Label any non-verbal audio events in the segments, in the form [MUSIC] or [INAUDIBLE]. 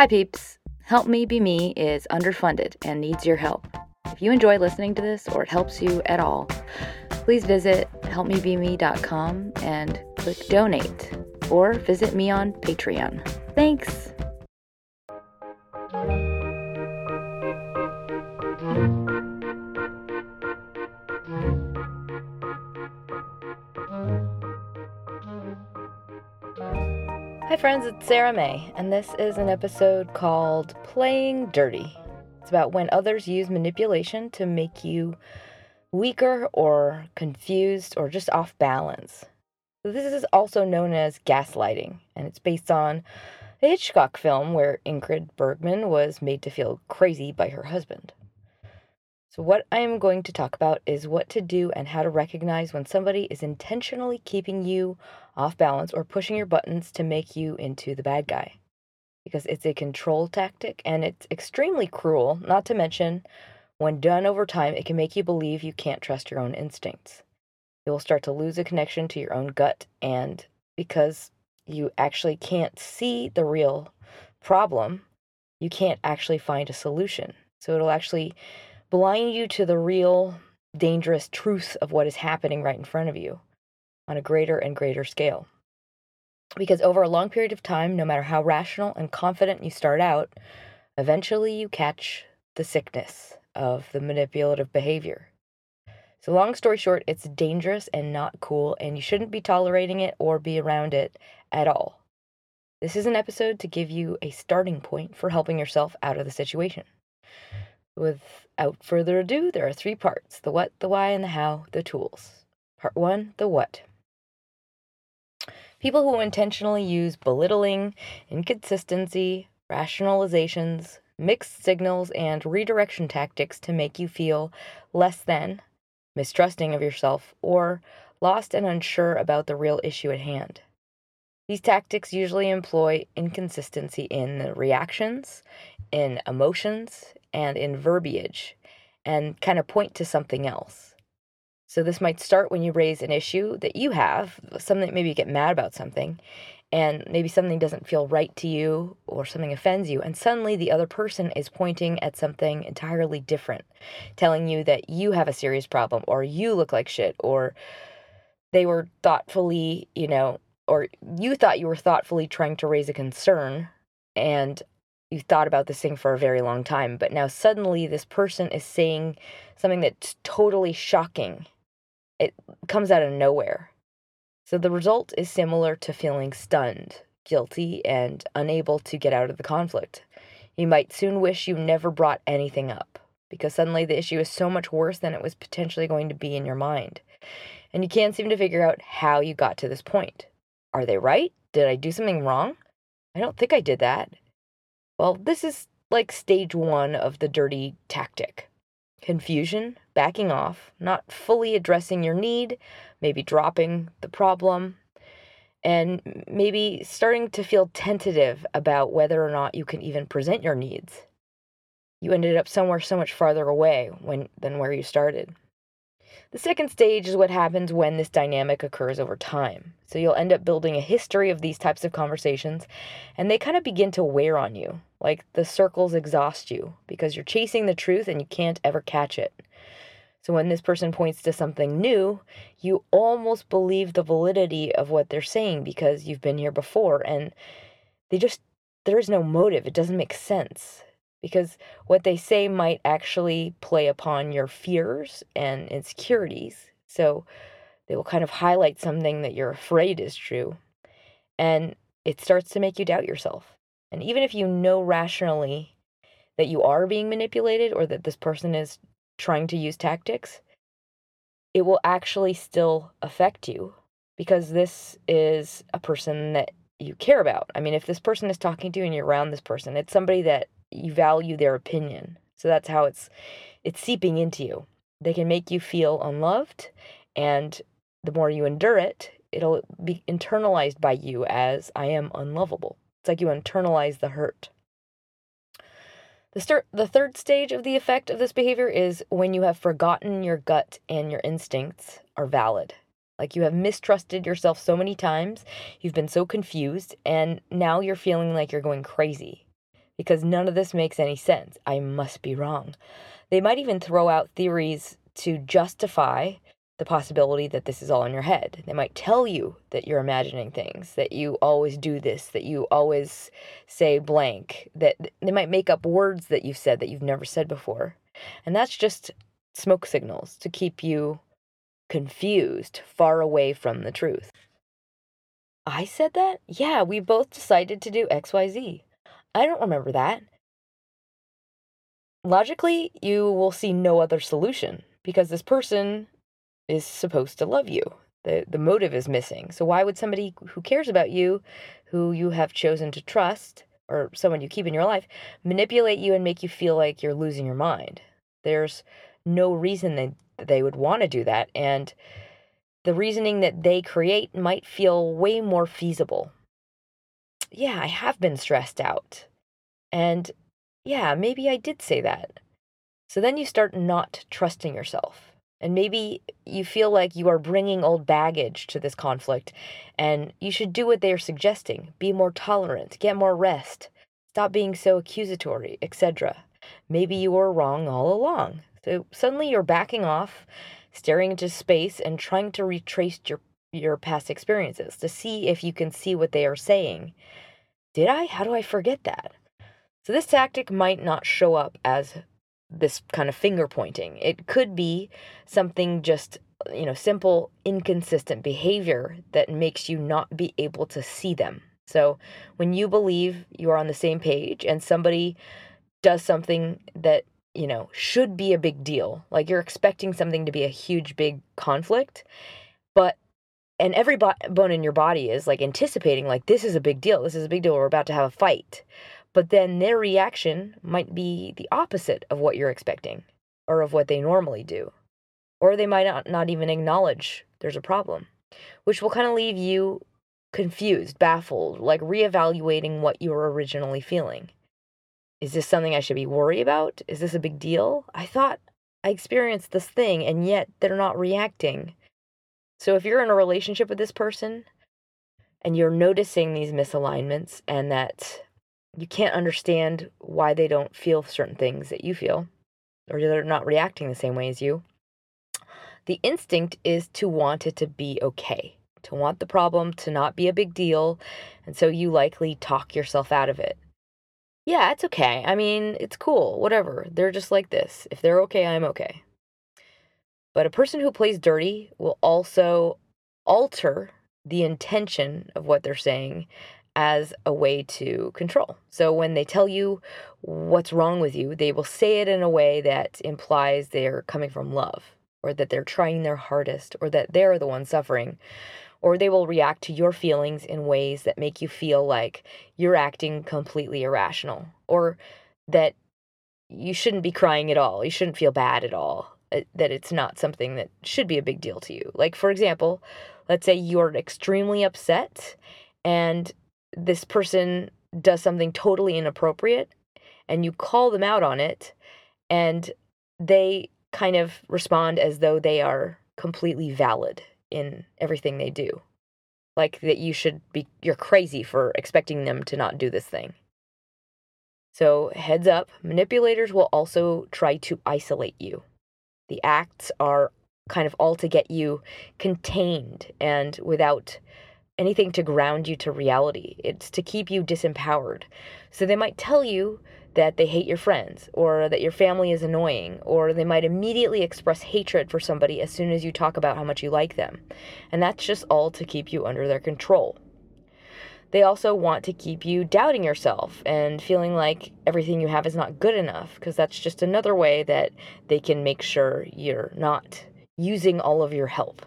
Hi, peeps. Help Me Be Me is underfunded and needs your help. If you enjoy listening to this or it helps you at all, please visit helpmebeme.com and click donate or visit me on Patreon. Thanks. Friends, it's Sarah May, and this is an episode called Playing Dirty. It's about when others use manipulation to make you weaker or confused or just off balance. This is also known as gaslighting, and it's based on a Hitchcock film where Ingrid Bergman was made to feel crazy by her husband. So, what I am going to talk about is what to do and how to recognize when somebody is intentionally keeping you off balance or pushing your buttons to make you into the bad guy. Because it's a control tactic and it's extremely cruel, not to mention, when done over time, it can make you believe you can't trust your own instincts. You will start to lose a connection to your own gut, and because you actually can't see the real problem, you can't actually find a solution. So it'll actually blind you to the real dangerous truth of what is happening right in front of you on a greater and greater scale. Because over a long period of time, no matter how rational and confident you start out, eventually you catch the sickness of the manipulative behavior. So, long story short, it's dangerous and not cool, and you shouldn't be tolerating it or be around it at all. This is an episode to give you a starting point for helping yourself out of the situation. Without further ado, there are three parts the what, the why, and the how, the tools. Part one the what. People who intentionally use belittling, inconsistency, rationalizations, mixed signals, and redirection tactics to make you feel less than, mistrusting of yourself, or lost and unsure about the real issue at hand. These tactics usually employ inconsistency in the reactions, in emotions, and in verbiage, and kind of point to something else. So, this might start when you raise an issue that you have, uh, something maybe you get mad about something, and maybe something doesn't feel right to you or something offends you, and suddenly the other person is pointing at something entirely different, telling you that you have a serious problem, or you look like shit, or they were thoughtfully, you know, or you thought you were thoughtfully trying to raise a concern, and you thought about this thing for a very long time, but now suddenly this person is saying something that's totally shocking. It comes out of nowhere. So the result is similar to feeling stunned, guilty, and unable to get out of the conflict. You might soon wish you never brought anything up because suddenly the issue is so much worse than it was potentially going to be in your mind. And you can't seem to figure out how you got to this point. Are they right? Did I do something wrong? I don't think I did that. Well, this is like stage one of the dirty tactic confusion, backing off, not fully addressing your need, maybe dropping the problem, and maybe starting to feel tentative about whether or not you can even present your needs. You ended up somewhere so much farther away when, than where you started. The second stage is what happens when this dynamic occurs over time. So you'll end up building a history of these types of conversations, and they kind of begin to wear on you. Like the circles exhaust you because you're chasing the truth and you can't ever catch it. So when this person points to something new, you almost believe the validity of what they're saying because you've been here before and they just there is no motive. It doesn't make sense because what they say might actually play upon your fears and insecurities. So they will kind of highlight something that you're afraid is true. And it starts to make you doubt yourself. And even if you know rationally that you are being manipulated or that this person is trying to use tactics, it will actually still affect you because this is a person that you care about. I mean, if this person is talking to you and you're around this person, it's somebody that you value their opinion. So that's how it's it's seeping into you. They can make you feel unloved and the more you endure it, it'll be internalized by you as I am unlovable. It's like you internalize the hurt. The, the third stage of the effect of this behavior is when you have forgotten your gut and your instincts are valid. Like you have mistrusted yourself so many times, you've been so confused, and now you're feeling like you're going crazy because none of this makes any sense. I must be wrong. They might even throw out theories to justify the possibility that this is all in your head. They might tell you that you're imagining things, that you always do this, that you always say blank, that they might make up words that you've said that you've never said before. And that's just smoke signals to keep you confused, far away from the truth. I said that? Yeah, we both decided to do XYZ. I don't remember that. Logically, you will see no other solution because this person is supposed to love you. The, the motive is missing. So, why would somebody who cares about you, who you have chosen to trust, or someone you keep in your life, manipulate you and make you feel like you're losing your mind? There's no reason that they would want to do that. And the reasoning that they create might feel way more feasible. Yeah, I have been stressed out. And yeah, maybe I did say that. So then you start not trusting yourself. And maybe you feel like you are bringing old baggage to this conflict, and you should do what they are suggesting be more tolerant, get more rest, stop being so accusatory, etc. Maybe you were wrong all along. So suddenly you're backing off, staring into space, and trying to retrace your, your past experiences to see if you can see what they are saying. Did I? How do I forget that? So, this tactic might not show up as this kind of finger pointing. It could be something just, you know, simple, inconsistent behavior that makes you not be able to see them. So when you believe you're on the same page and somebody does something that, you know, should be a big deal, like you're expecting something to be a huge, big conflict, but and every bone in your body is like anticipating like this is a big deal this is a big deal we're about to have a fight but then their reaction might be the opposite of what you're expecting or of what they normally do. Or they might not, not even acknowledge there's a problem, which will kind of leave you confused, baffled, like reevaluating what you were originally feeling. Is this something I should be worried about? Is this a big deal? I thought I experienced this thing and yet they're not reacting. So if you're in a relationship with this person and you're noticing these misalignments and that you can't understand why they don't feel certain things that you feel or they're not reacting the same way as you. The instinct is to want it to be okay, to want the problem to not be a big deal, and so you likely talk yourself out of it. Yeah, it's okay. I mean, it's cool, whatever. They're just like this. If they're okay, I'm okay. But a person who plays dirty will also alter the intention of what they're saying as a way to control. So when they tell you what's wrong with you, they will say it in a way that implies they're coming from love or that they're trying their hardest or that they're the one suffering. Or they will react to your feelings in ways that make you feel like you're acting completely irrational or that you shouldn't be crying at all. You shouldn't feel bad at all. Uh, that it's not something that should be a big deal to you. Like, for example, let's say you're extremely upset and this person does something totally inappropriate and you call them out on it and they kind of respond as though they are completely valid in everything they do. Like that you should be you're crazy for expecting them to not do this thing. So heads up manipulators will also try to isolate you. The acts are kind of all to get you contained and without anything to ground you to reality. It's to keep you disempowered. So they might tell you that they hate your friends or that your family is annoying, or they might immediately express hatred for somebody as soon as you talk about how much you like them. And that's just all to keep you under their control. They also want to keep you doubting yourself and feeling like everything you have is not good enough, because that's just another way that they can make sure you're not using all of your help.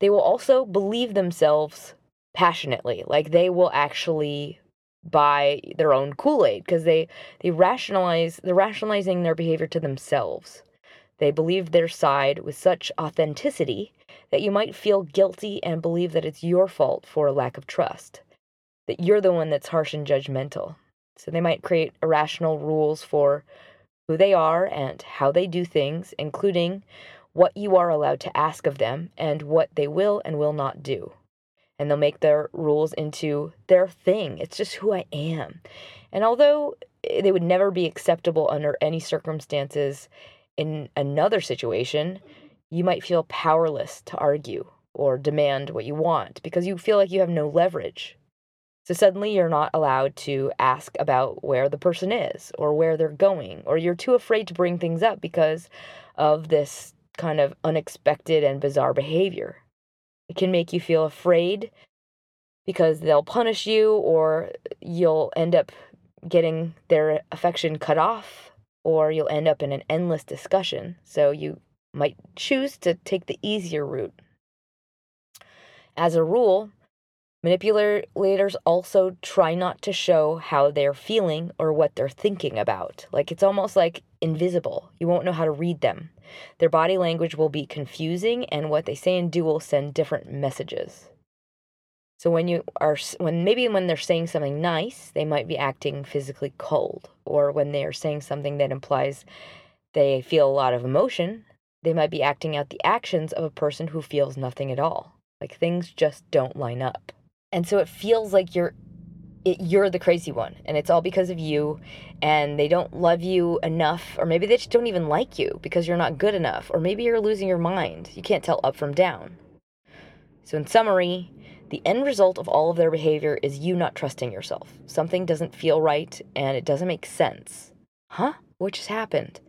They will also believe themselves passionately. Like they will actually buy their own Kool-Aid because they they rationalize they're rationalizing their behavior to themselves. They believe their side with such authenticity that you might feel guilty and believe that it's your fault for a lack of trust, that you're the one that's harsh and judgmental. So they might create irrational rules for who they are and how they do things, including what you are allowed to ask of them and what they will and will not do. And they'll make their rules into their thing. It's just who I am. And although eh, they would never be acceptable under any circumstances in another situation, you might feel powerless to argue or demand what you want because you feel like you have no leverage. So suddenly you're not allowed to ask about where the person is or where they're going, or you're too afraid to bring things up because of this kind of unexpected and bizarre behavior. It can make you feel afraid because they'll punish you or you'll end up getting their affection cut off or you'll end up in an endless discussion. So you might choose to take the easier route. As a rule, manipulators also try not to show how they're feeling or what they're thinking about. Like it's almost like invisible. You won't know how to read them. Their body language will be confusing, and what they say and do will send different messages. So when you are when maybe when they're saying something nice, they might be acting physically cold, or when they are saying something that implies they feel a lot of emotion, they might be acting out the actions of a person who feels nothing at all. Like things just don't line up. And so it feels like you're it, you're the crazy one and it's all because of you and they don't love you enough or maybe they just don't even like you because you're not good enough or maybe you're losing your mind. You can't tell up from down. So in summary, the end result of all of their behavior is you not trusting yourself. Something doesn't feel right and it doesn't make sense. Huh? What just happened?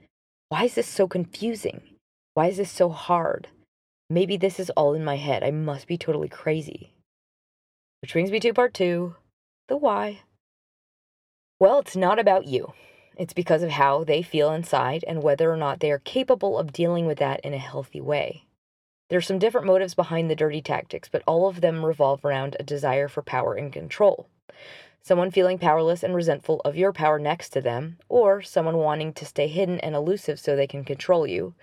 Why is this so confusing? Why is this so hard? Maybe this is all in my head. I must be totally crazy. Which brings me to part two the why. Well, it's not about you. It's because of how they feel inside and whether or not they are capable of dealing with that in a healthy way. There are some different motives behind the dirty tactics, but all of them revolve around a desire for power and control. Someone feeling powerless and resentful of your power next to them, or someone wanting to stay hidden and elusive so they can control you,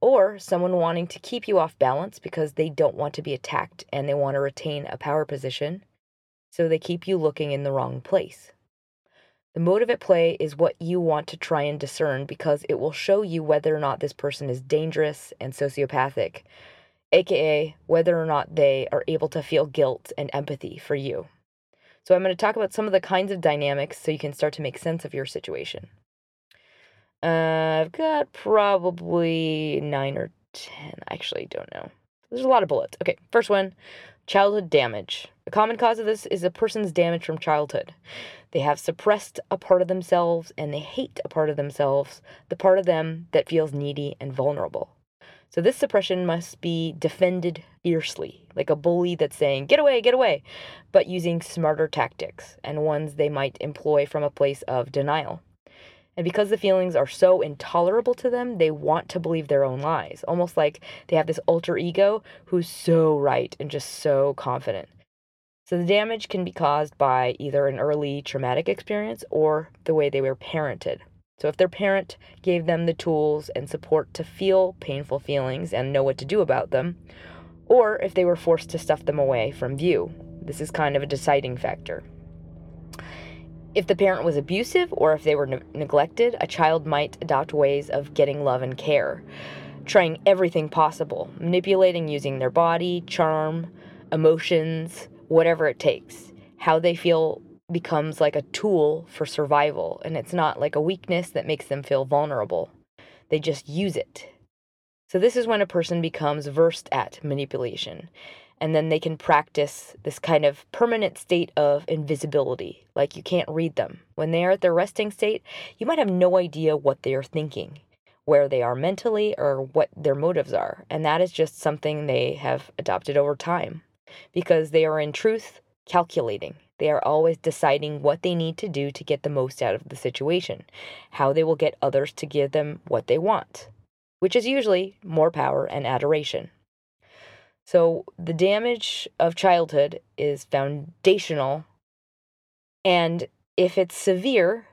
or someone wanting to keep you off balance because they don't want to be attacked and they want to retain a power position, so they keep you looking in the wrong place. The motive at play is what you want to try and discern because it will show you whether or not this person is dangerous and sociopathic aka whether or not they are able to feel guilt and empathy for you. So, I'm going to talk about some of the kinds of dynamics so you can start to make sense of your situation. Uh, I've got probably nine or 10. I actually don't know. There's a lot of bullets. Okay, first one childhood damage. A common cause of this is a person's damage from childhood. They have suppressed a part of themselves and they hate a part of themselves, the part of them that feels needy and vulnerable. So this suppression must be defended fiercely, like a bully that's saying, get away, get away, but using smarter tactics and ones they might employ from a place of denial. And because the feelings are so intolerable to them, they want to believe their own lies, almost like they have this alter ego who's so right and just so confident. So the damage can be caused by either an early traumatic experience or the way they were parented. So, if their parent gave them the tools and support to feel painful feelings and know what to do about them, or if they were forced to stuff them away from view, this is kind of a deciding factor. If the parent was abusive or if they were ne- neglected, a child might adopt ways of getting love and care, trying everything possible, manipulating using their body, charm, emotions, whatever it takes. How they feel becomes like a tool for survival and it's not like a weakness that makes them feel vulnerable. They just use it. So, this is when a person becomes versed at manipulation. And then they can practice this kind of permanent state of invisibility, like you can't read them. When they are at their resting state, you might have no idea what they are thinking, where they are mentally, or what their motives are. And that is just something they have adopted over time because they are in truth calculating they are always deciding what they need to do to get the most out of the situation, how they will get others to give them what they want, which is usually more power and adoration. So the damage of childhood is foundational. And if it's severe,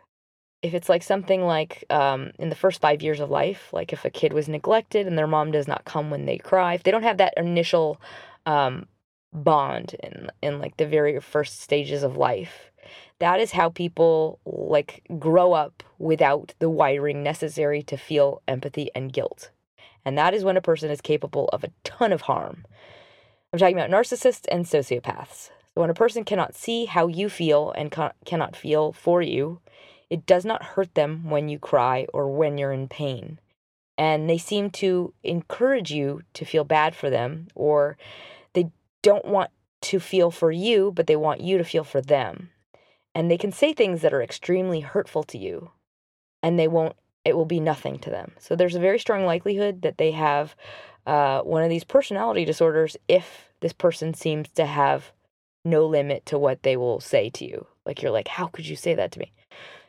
if it's like something like um, in the first five years of life, like if a kid was neglected and their mom does not come when they cry, if they don't have that initial um, bond in in like the very first stages of life, that is how people like grow up without the wiring necessary to feel empathy and guilt, and that is when a person is capable of a ton of harm. I'm talking about narcissists and sociopaths. So when a person cannot see how you feel and ca- cannot feel for you it does not hurt them when you cry or when you're in pain. And they seem to encourage you to feel bad for them, or they don't want to feel for you, but they want you to feel for them. And they can say things that are extremely hurtful to you, and they won't, it will be nothing to them. So there's a very strong likelihood that they have uh, one of these personality disorders if this person seems to have no limit to what they will say to you. Like, you're like, how could you say that to me?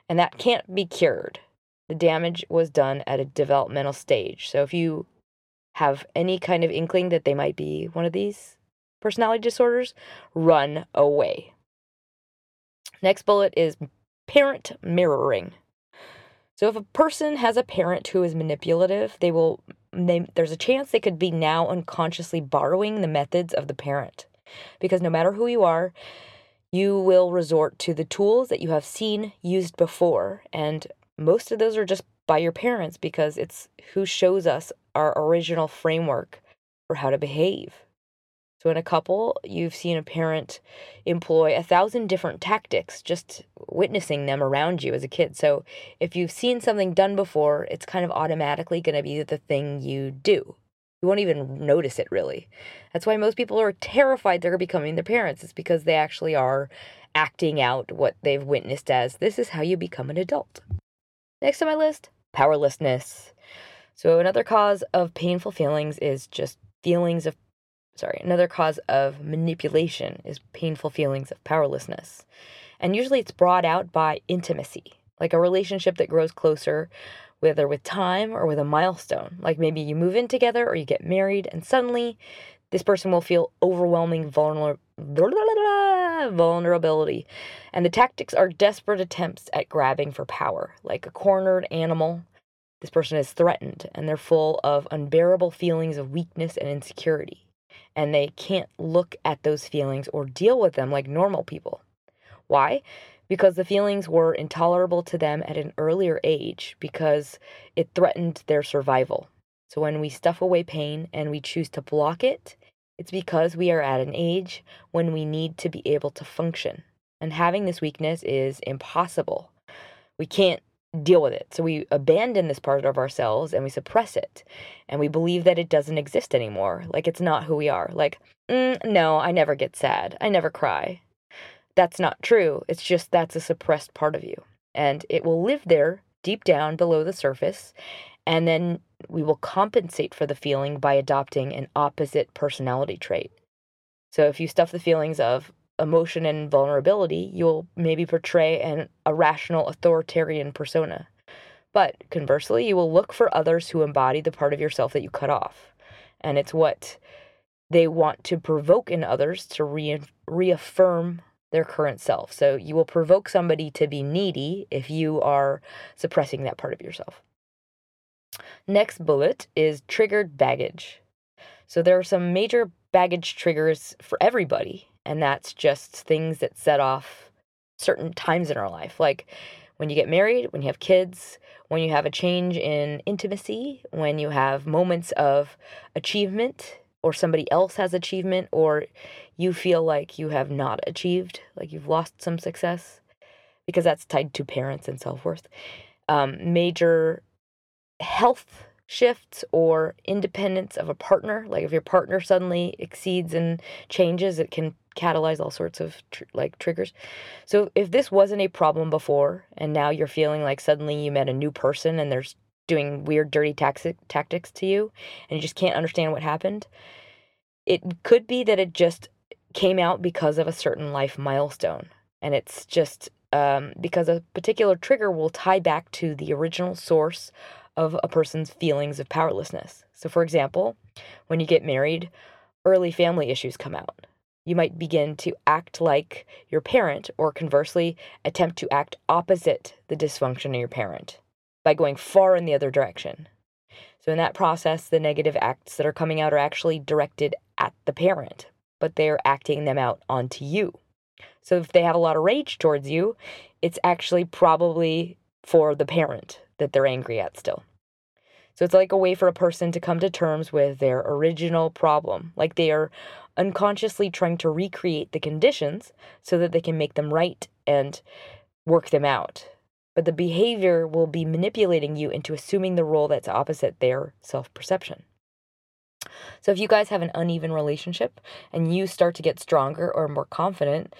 and that can't be cured. The damage was done at a developmental stage. So if you have any kind of inkling that they might be one of these personality disorders, run away. Next bullet is parent mirroring. So if a person has a parent who is manipulative, they will they, there's a chance they could be now unconsciously borrowing the methods of the parent. Because no matter who you are, you will resort to the tools that you have seen used before. And most of those are just by your parents because it's who shows us our original framework for how to behave. So, in a couple, you've seen a parent employ a thousand different tactics just witnessing them around you as a kid. So, if you've seen something done before, it's kind of automatically going to be the thing you do. You won't even notice it really. That's why most people are terrified they're becoming their parents. It's because they actually are acting out what they've witnessed as this is how you become an adult. Next on my list, powerlessness. So, another cause of painful feelings is just feelings of, sorry, another cause of manipulation is painful feelings of powerlessness. And usually it's brought out by intimacy, like a relationship that grows closer whether with time or with a milestone. Like maybe you move in together or you get married, and suddenly this person will feel overwhelming vulner- vulnerability. And the tactics are desperate attempts at grabbing for power. Like a cornered animal, this person is threatened and they're full of unbearable feelings of weakness and insecurity. And they can't look at those feelings or deal with them like normal people. Why? because the feelings were intolerable to them at an earlier age because it threatened their survival. So when we stuff away pain and we choose to block it, it's because we are at an age when we need to be able to function. And having this weakness is impossible. We can't deal with it. So we abandon this part of ourselves and we suppress it. And we believe that it doesn't exist anymore. Like it's not who we are. Like, mm, no, I never get sad. I never cry that's not true. It's just that's a suppressed part of you. And it will live there deep down below the surface. And then we will compensate for the feeling by adopting an opposite personality trait. So if you stuff the feelings of emotion and vulnerability, you'll maybe portray an irrational authoritarian persona. But conversely, you will look for others who embody the part of yourself that you cut off. And it's what they want to provoke in others to re- reaffirm their current self. So you will provoke somebody to be needy if you are suppressing that part of yourself. Next bullet is triggered baggage. So there are some major baggage triggers for everybody, and that's just things that set off certain times in our life, like when you get married, when you have kids, when you have a change in intimacy, when you have moments of achievement or somebody else has achievement or you feel like you have not achieved, like you've lost some success, because that's tied to parents and self worth. Um, major health shifts or independence of a partner, like if your partner suddenly exceeds and changes, it can catalyze all sorts of tr- like triggers. So if this wasn't a problem before, and now you're feeling like suddenly you met a new person and they're doing weird, dirty taxi- tactics to you, and you just can't understand what happened, it could be that it just came out because of a certain life milestone. And it's just um, because a particular trigger will tie back to the original source of a person's feelings of powerlessness. So, for example, when you get married, early family issues come out. You might begin to act like your parent, or conversely, attempt to act opposite the dysfunction of your parent by going far in the other direction. So, in that process, the negative acts that are coming out are actually directed at the parent, but they're acting them out onto you. So, if they have a lot of rage towards you, it's actually probably for the parent that they're angry at still. So, it's like a way for a person to come to terms with their original problem, like they are unconsciously trying to recreate the conditions so that they can make them right and work them out but the behavior will be manipulating you into assuming the role that's opposite their self perception. So, if you guys have an uneven relationship and you start to get stronger or more confident,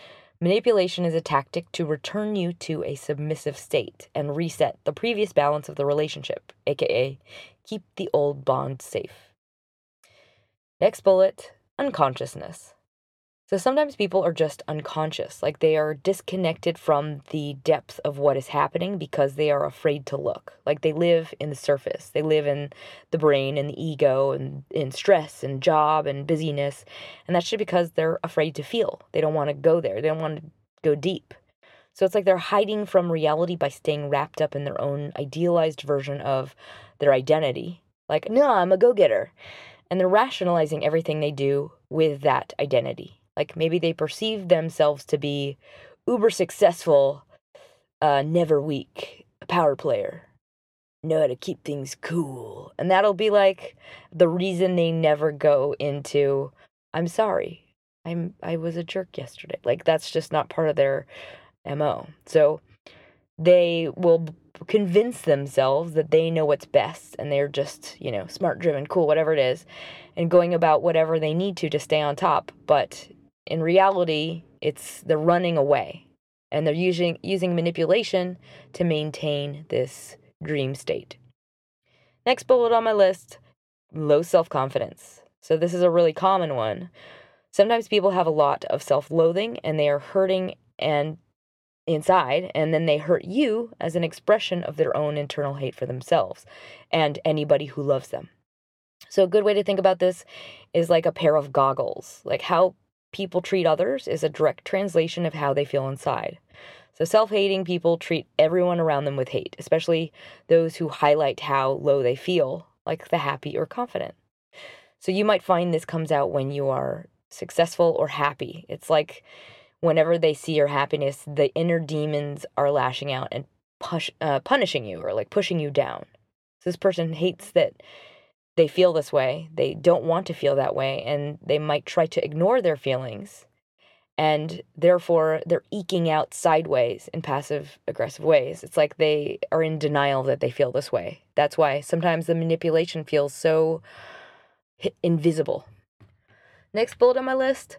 manipulation is a tactic to return you to a submissive state and reset the previous balance of the relationship, aka keep the old bond safe. Next bullet unconsciousness. So sometimes people are just unconscious, like they are disconnected from the depth of what is happening because they are afraid to look. Like they live in the surface, they live in the brain and the ego and in stress and job and busyness. And that's just because they're afraid to feel. They don't want to go there, they don't want to go deep. So it's like they're hiding from reality by staying wrapped up in their own idealized version of their identity. Like, no, I'm a go getter. And they're rationalizing everything they do with that identity. Like maybe they perceive themselves to be uber successful, uh, never weak, a power player, know how to keep things cool. And that'll be like the reason they never go into, I'm sorry. I'm I was a jerk yesterday. Like that's just not part of their MO. So they will convince themselves that they know what's best and they're just, you know, smart driven, cool, whatever it is, and going about whatever they need to to stay on top. But in reality, it's they're running away and they're using using manipulation to maintain this dream state. Next bullet on my list, low self-confidence. So this is a really common one. Sometimes people have a lot of self-loathing and they are hurting and inside and then they hurt you as an expression of their own internal hate for themselves and anybody who loves them. So a good way to think about this is like a pair of goggles. Like how people treat others is a direct translation of how they feel inside. So, self hating people treat everyone around them with hate, especially those who highlight how low they feel, like the happy or confident. So, you might find this comes out when you are successful or happy. It's like whenever they see your happiness, the inner demons are lashing out and push, uh, punishing you or like pushing you down. So, this person hates that they feel this way, they don't want to feel that way, and they might try to ignore their feelings. And therefore, they're eking out sideways in passive aggressive ways. It's like they are in denial that they feel this way. That's why sometimes the manipulation feels so invisible. Next bullet on my list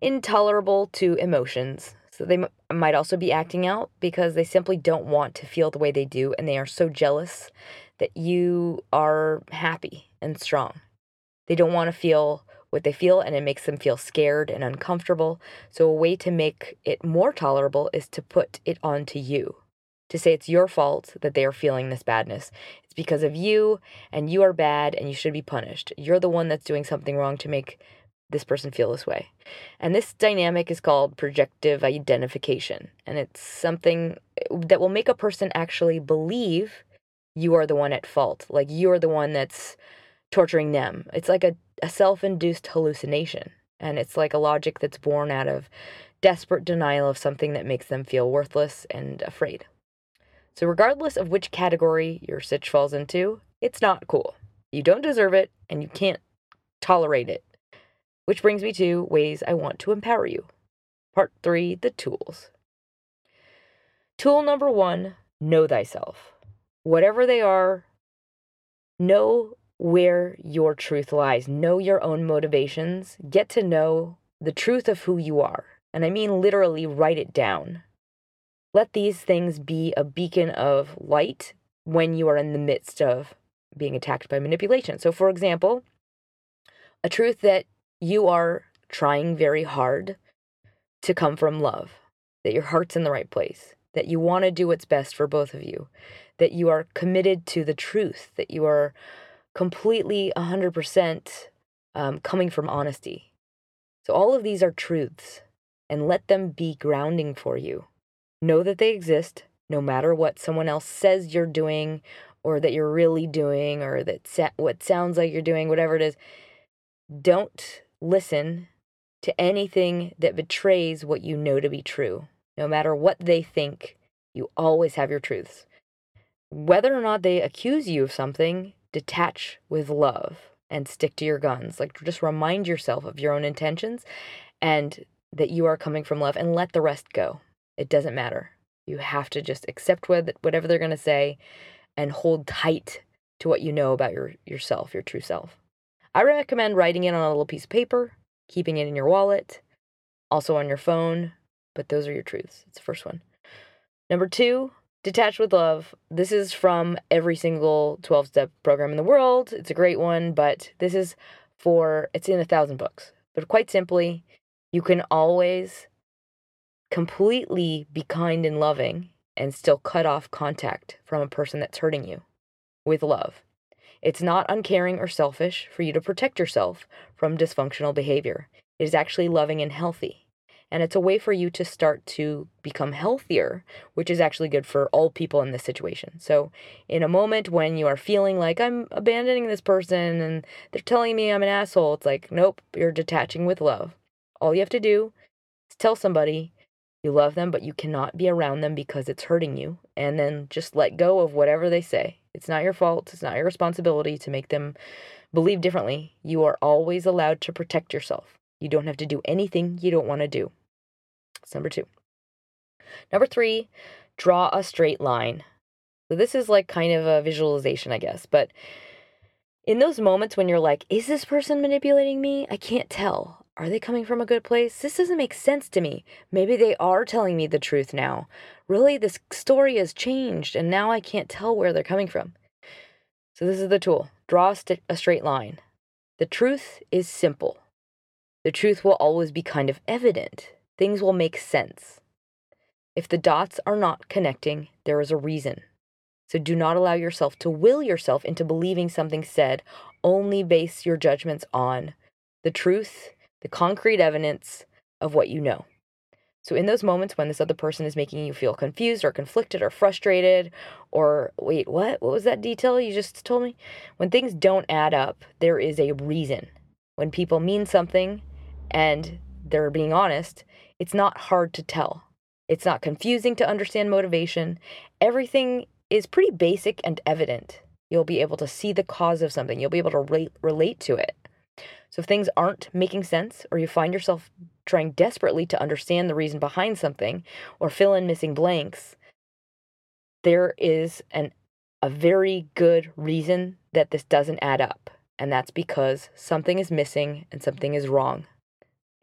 intolerable to emotions. So they m- might also be acting out because they simply don't want to feel the way they do and they are so jealous that you are happy and strong. They don't want to feel what they feel and it makes them feel scared and uncomfortable. So, a way to make it more tolerable is to put it onto you. To say it's your fault that they are feeling this badness. It's because of you and you are bad and you should be punished. You're the one that's doing something wrong to make this person feel this way. And this dynamic is called projective identification. And it's something eh, that will make a person actually believe you are the one at fault. Like you're the one that's torturing them. It's like a, a self induced hallucination. And it's like a logic that's born out of desperate denial of something that makes them feel worthless and afraid. So, regardless of which category your sitch falls into, it's not cool. You don't deserve it and you can't tolerate it. Which brings me to ways I want to empower you. Part three the tools. Tool number one know thyself whatever they are, know where your truth lies. Know your own motivations. Get to know the truth of who you are. And I mean literally write it down. Let these things be a beacon of light when you are in the midst of being attacked by manipulation. So, for example, a truth that you are trying very hard to come from love, that your heart's in the right place, that you want to do what's best for both of you, that you are committed to the truth, that you are completely 100% um, coming from honesty. So, all of these are truths, and let them be grounding for you. Know that they exist no matter what someone else says you're doing or that you're really doing or that sa- what sounds like you're doing, whatever it is. Don't listen to anything that betrays what you know to be true. No matter what they think, you always have your truths. Whether or not they accuse you of something, detach with love and stick to your guns. Like just remind yourself of your own intentions and that you are coming from love and let the rest go. It doesn't matter. You have to just accept whatever they're going to say and hold tight to what you know about your yourself, your true self. I recommend writing it on a little piece of paper, keeping it in your wallet, also on your phone, but those are your truths. It's the first one. Number 2, detach with love. This is from every single 12 step program in the world. It's a great one, but this is for it's in a thousand books. But quite simply, you can always completely be kind and loving and still cut off contact from a person that's hurting you with love. It's not uncaring or selfish for you to protect yourself from dysfunctional behavior. It is actually loving and healthy. And it's a way for you to start to become healthier, which is actually good for all people in this situation. So, in a moment when you are feeling like I'm abandoning this person and they're telling me I'm an asshole, it's like, nope, you're detaching with love. All you have to do is tell somebody you love them, but you cannot be around them because it's hurting you. And then just let go of whatever they say. It's not your fault. It's not your responsibility to make them believe differently. You are always allowed to protect yourself. You don't have to do anything you don't want to do. That's number two. Number three, draw a straight line. So this is like kind of a visualization, I guess. But in those moments when you're like, is this person manipulating me? I can't tell. Are they coming from a good place? This doesn't make sense to me. Maybe they are telling me the truth now. Really, this story has changed, and now I can't tell where they're coming from. So, this is the tool draw a, st- a straight line. The truth is simple. The truth will always be kind of evident. Things will make sense. If the dots are not connecting, there is a reason. So do not allow yourself to will yourself into believing something said. Only base your judgments on the truth the concrete evidence of what you know. So, in those moments when this other person is making you feel confused or conflicted or frustrated, or wait, what? What was that detail you just told me? When things don't add up, there is a reason. When people mean something and they're being honest, it's not hard to tell. It's not confusing to understand motivation. Everything is pretty basic and evident. You'll be able to see the cause of something, you'll be able to relate, relate to it. So if things aren't making sense, or you find yourself trying desperately to understand the reason behind something or fill in missing blanks, there is an a very good reason that this doesn't add up. And that's because something is missing and something is wrong.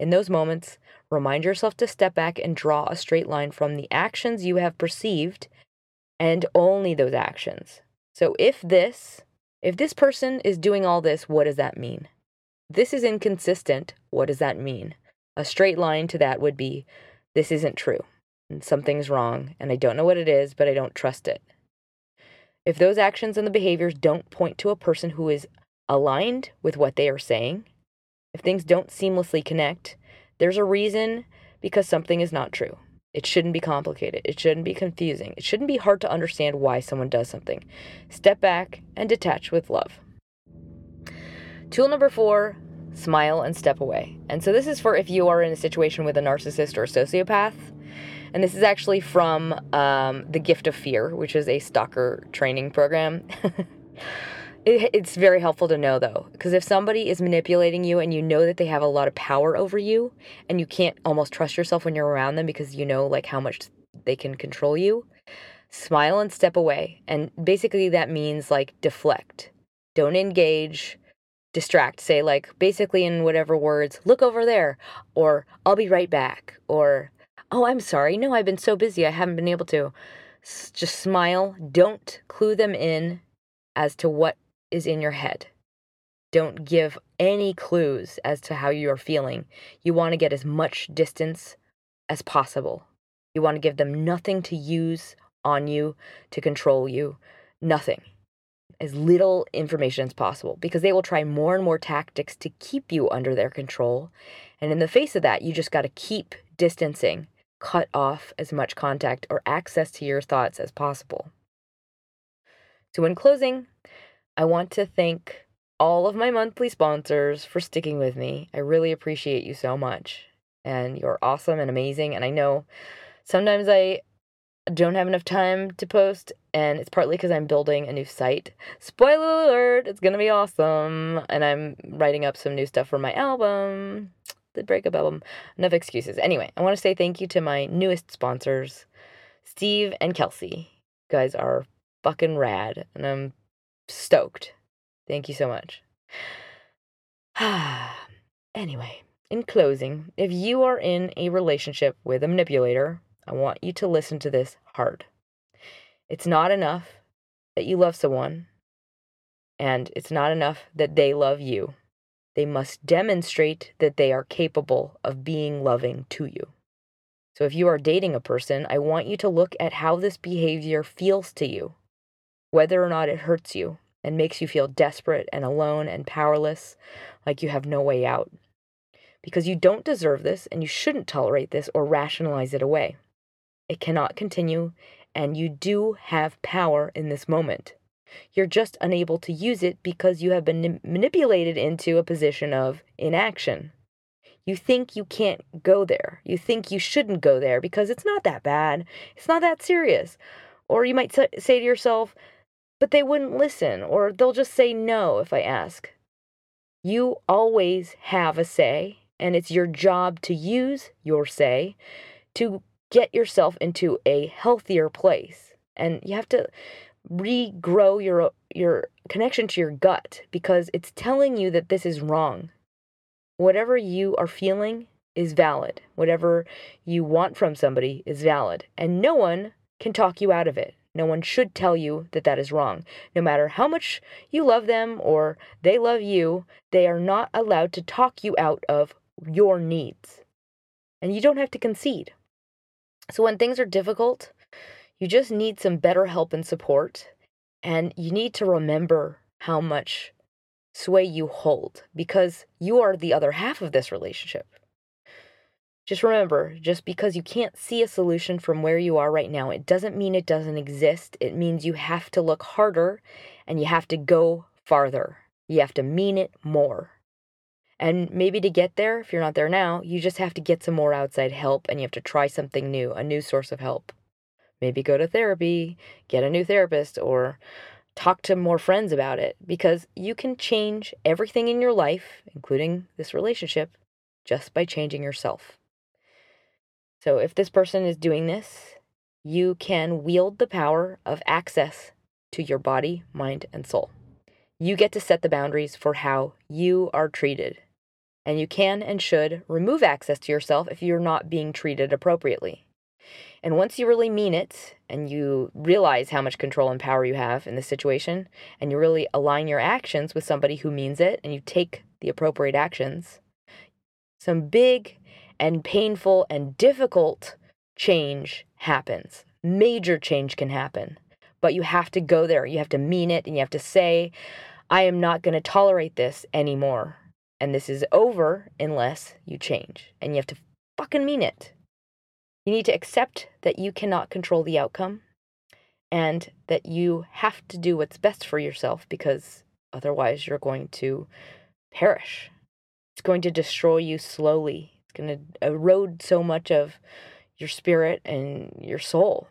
In those moments, remind yourself to step back and draw a straight line from the actions you have perceived and only those actions. So if this, if this person is doing all this, what does that mean? This is inconsistent. What does that mean? A straight line to that would be this isn't true. And something's wrong, and I don't know what it is, but I don't trust it. If those actions and the behaviors don't point to a person who is aligned with what they are saying, if things don't seamlessly connect, there's a reason because something is not true. It shouldn't be complicated. It shouldn't be confusing. It shouldn't be hard to understand why someone does something. Step back and detach with love. Tool number four smile and step away. And so this is for if you are in a situation with a narcissist or a sociopath. And this is actually from um, The Gift of Fear, which is a stalker training program. [LAUGHS] it, it's very helpful to know, though, because if somebody is manipulating you and you know that they have a lot of power over you and you can't almost trust yourself when you're around them because you know like how much they can control you, smile and step away. And basically that means like deflect. Don't engage. Distract. Say like basically in whatever words look over there or i'll be right back or oh i'm sorry. No i've been so busy. I haven't been able to. S- just smile. Don't clue them in as to what is in your head don't give any clues as to how you are feeling you want to get as much distance as possible you want to give them nothing to use on you to control you nothing as little information as possible because they will try more and more tactics to keep you under their control. And in the face of that, you just got to keep distancing, cut off as much contact or access to your thoughts as possible. So, in closing, I want to thank all of my monthly sponsors for sticking with me. I really appreciate you so much. And you're awesome and amazing. And I know sometimes I don't have enough time to post, and it's partly because I'm building a new site. Spoiler alert, it's gonna be awesome. And I'm writing up some new stuff for my album, the breakup album. Enough excuses. Anyway, I wanna say thank you to my newest sponsors, Steve and Kelsey. You guys are fucking rad, and I'm stoked. Thank you so much. [SIGHS] anyway, in closing, if you are in a relationship with a manipulator, I want you to listen to this hard. It's not enough that you love someone, and it's not enough that they love you. They must demonstrate that they are capable of being loving to you. So if you are dating a person, I want you to look at how this behavior feels to you, whether or not it hurts you and makes you feel desperate and alone and powerless, like you have no way out. Because you don't deserve this and you shouldn't tolerate this or rationalize it away. It cannot continue, and you do have power in this moment. You're just unable to use it because you have been manipulated into a position of inaction. You think you can't go there. You think you shouldn't go there because it's not that bad. It's not that serious. Or you might say to yourself, but they wouldn't listen, or they'll just say no if I ask. You always have a say, and it's your job to use your say to get yourself into a healthier place. And you have to regrow your your connection to your gut because it's telling you that this is wrong. Whatever you are feeling is valid. Whatever you want from somebody is valid. And no one can talk you out of it. No one should tell you that that is wrong. No matter how much you love them or they love you, they are not allowed to talk you out of your needs. And you don't have to concede. So when things are difficult, you just need some better help and support. And you need to remember how much sway you hold because you are the other half of this relationship. Just remember, just because you can't see a solution from where you are right now, it doesn't mean it doesn't exist. It means you have to look harder and you have to go farther. You have to mean it more. And maybe to get there, if you're not there now, you just have to get some more outside help and you have to try something new, a new source of help. Maybe go to therapy, get a new therapist, or talk to more friends about it because you can change everything in your life, including this relationship, just by changing yourself. So if this person is doing this, you can wield the power of access to your body, mind, and soul. You get to set the boundaries for how you are treated and you can and should remove access to yourself if you're not being treated appropriately. And once you really mean it and you realize how much control and power you have in this situation, and you really align your actions with somebody who means it and you take the appropriate actions, some big and painful and difficult change happens. Major change can happen, but you have to go there. You have to mean it and you have to say, I am not going to tolerate this anymore and this is over unless you change. And you have to fucking mean it. You need to accept that you cannot control the outcome and that you have to do what's best for yourself because otherwise you're going to perish. It's going to destroy you slowly. It's going to erode so much of your spirit and your soul.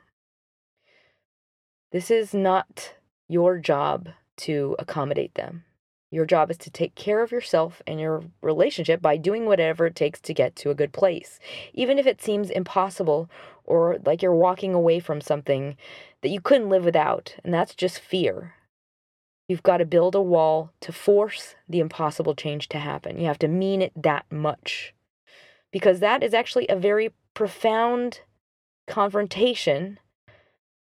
This is not your job to accommodate them. Your job is to take care of yourself and your relationship by doing whatever it takes to get to a good place, even if it seems impossible or like you're walking away from something that you couldn't live without. And that's just fear. You've got to build a wall to force the impossible change to happen. You have to mean it that much. Because that is actually a very profound confrontation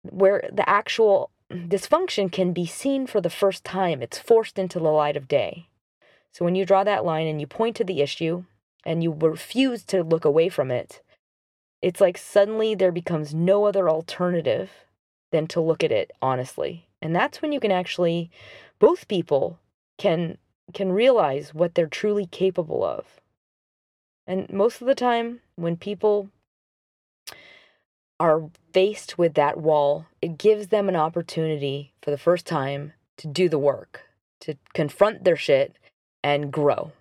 where the actual dysfunction can be seen for the first time. It's forced into the light of day. So when you draw that line and you point to the issue and you refuse to look away from it, it's like suddenly there becomes no other alternative than to look at it honestly And that's when you can actually both people can can realize what they're truly capable of. And most of the time when people are faced with that wall, it gives them an opportunity for the first time to do the work, to confront their shit and grow.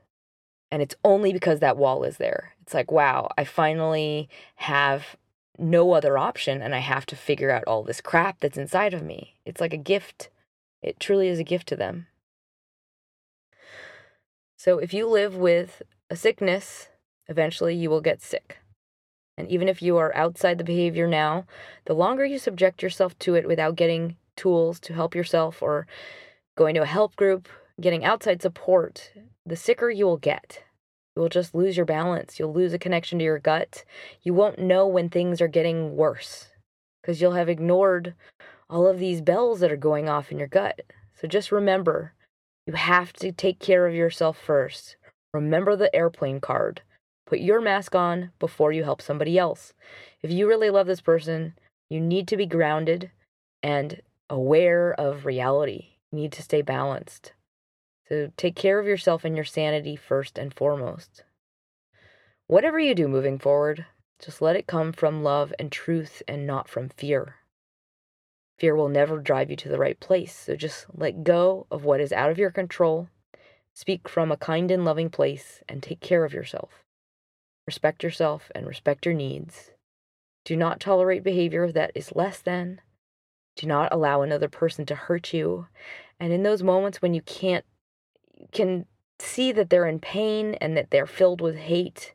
And it's only because that wall is there. It's like, wow, I finally have no other option and I have to figure out all this crap that's inside of me. It's like a gift. It truly is a gift to them. So if you live with a sickness, eventually you will get sick. And even if you are outside the behavior now, the longer you subject yourself to it without getting tools to help yourself or going to a help group, getting outside support, the sicker you will get. You will just lose your balance. You'll lose a connection to your gut. You won't know when things are getting worse because you'll have ignored all of these bells that are going off in your gut. So just remember you have to take care of yourself first. Remember the airplane card. Put your mask on before you help somebody else. If you really love this person, you need to be grounded and aware of reality. You need to stay balanced. So take care of yourself and your sanity first and foremost. Whatever you do moving forward, just let it come from love and truth and not from fear. Fear will never drive you to the right place, so just let go of what is out of your control, speak from a kind and loving place, and take care of yourself. Respect yourself and respect your needs. Do not tolerate behavior that is less than. Do not allow another person to hurt you. And in those moments when you can't, you can see that they're in pain and that they're filled with hate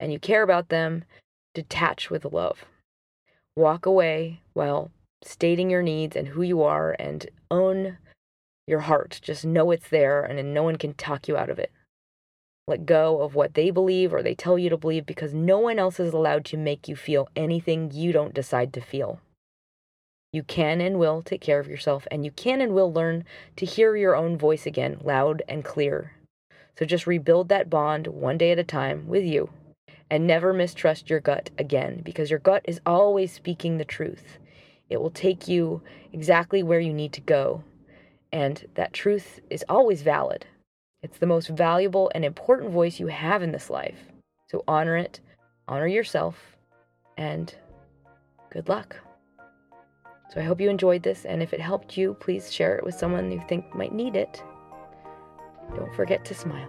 and you care about them, detach with love. Walk away while stating your needs and who you are and own your heart. Just know it's there and no one can talk you out of it. Let go of what they believe or they tell you to believe because no one else is allowed to make you feel anything you don't decide to feel. You can and will take care of yourself, and you can and will learn to hear your own voice again, loud and clear. So just rebuild that bond one day at a time with you, and never mistrust your gut again, because your gut is always speaking the truth. It will take you exactly where you need to go, and that truth is always valid. It's the most valuable and important voice you have in this life. So honor it, honor yourself, and good luck. So I hope you enjoyed this, and if it helped you, please share it with someone you think might need it. Don't forget to smile.